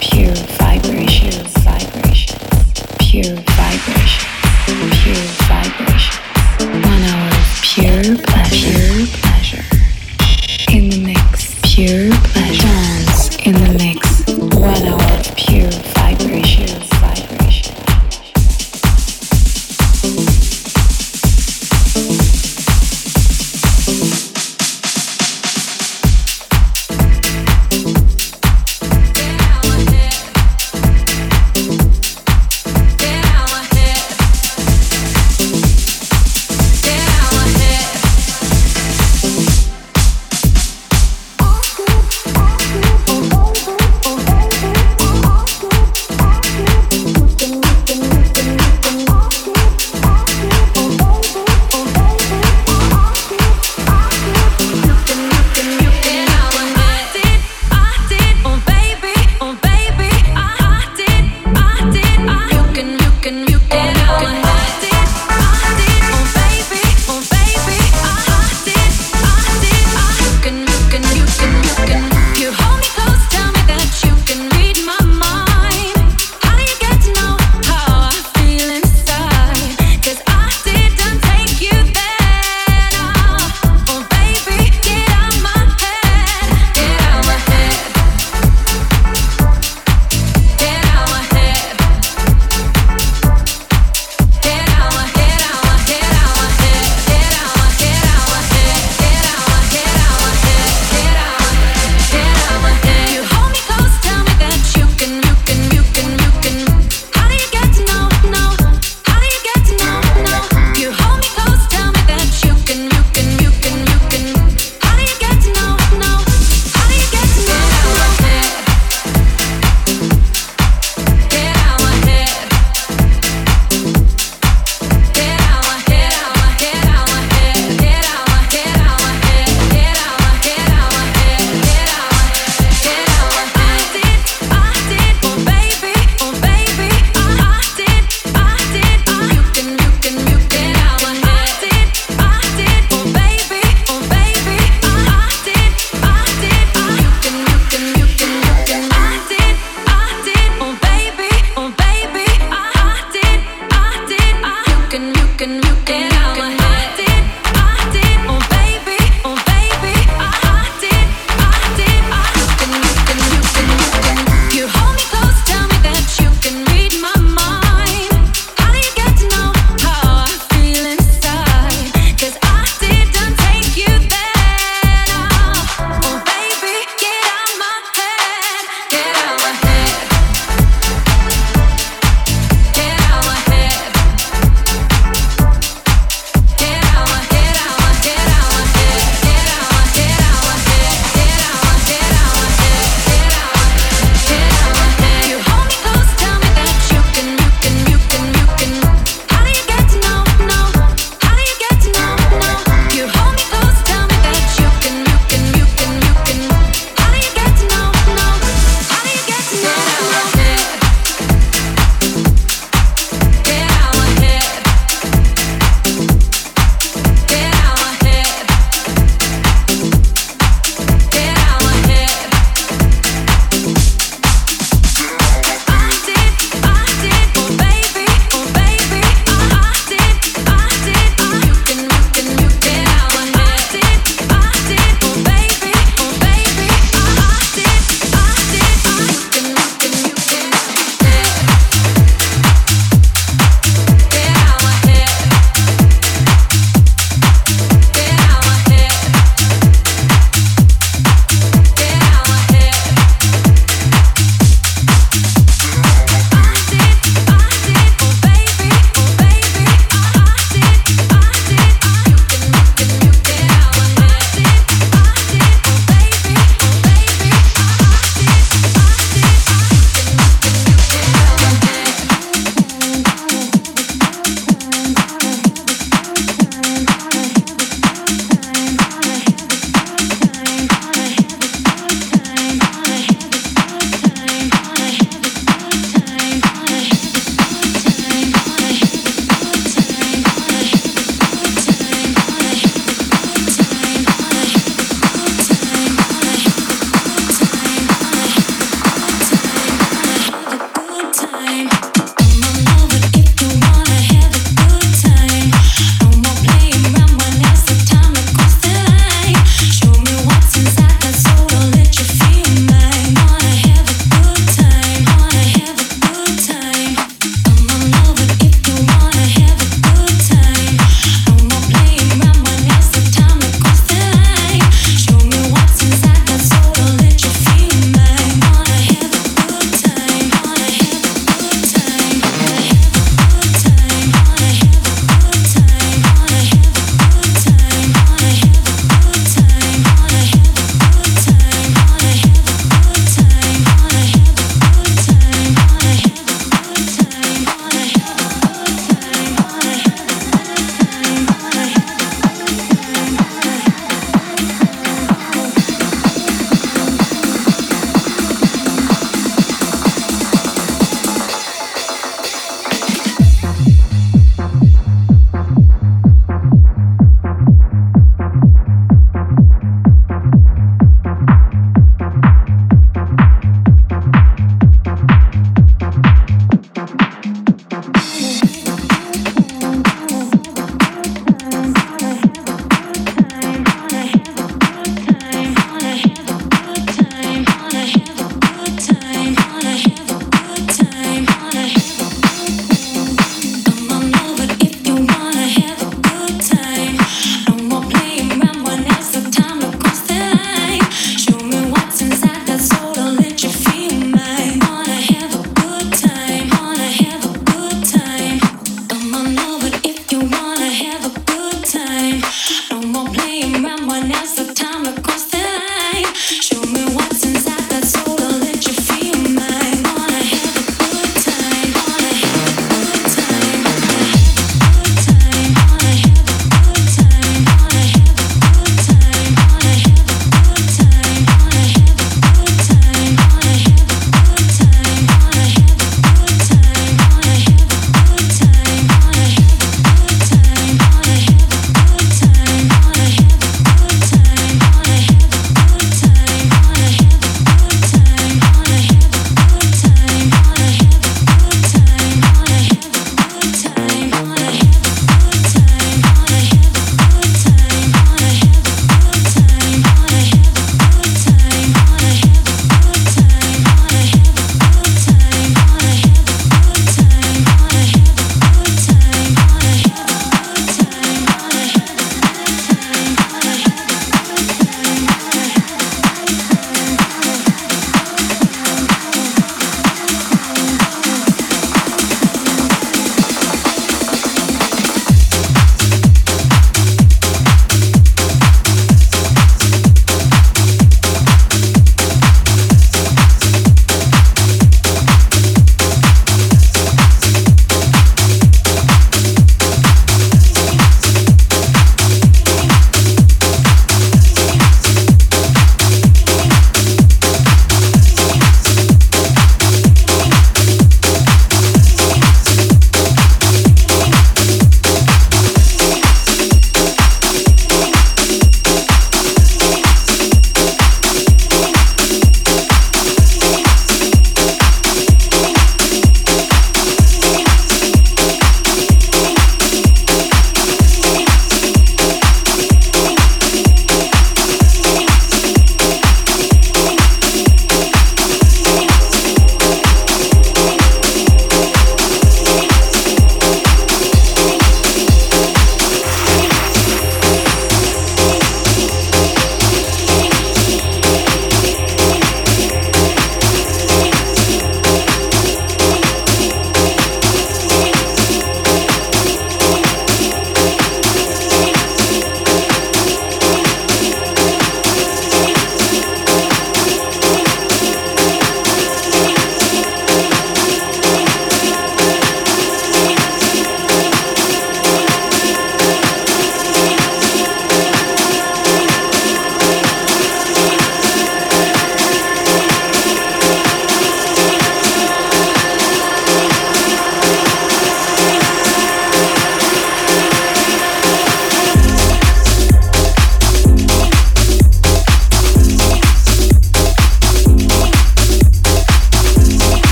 pure vibration, pure vibration.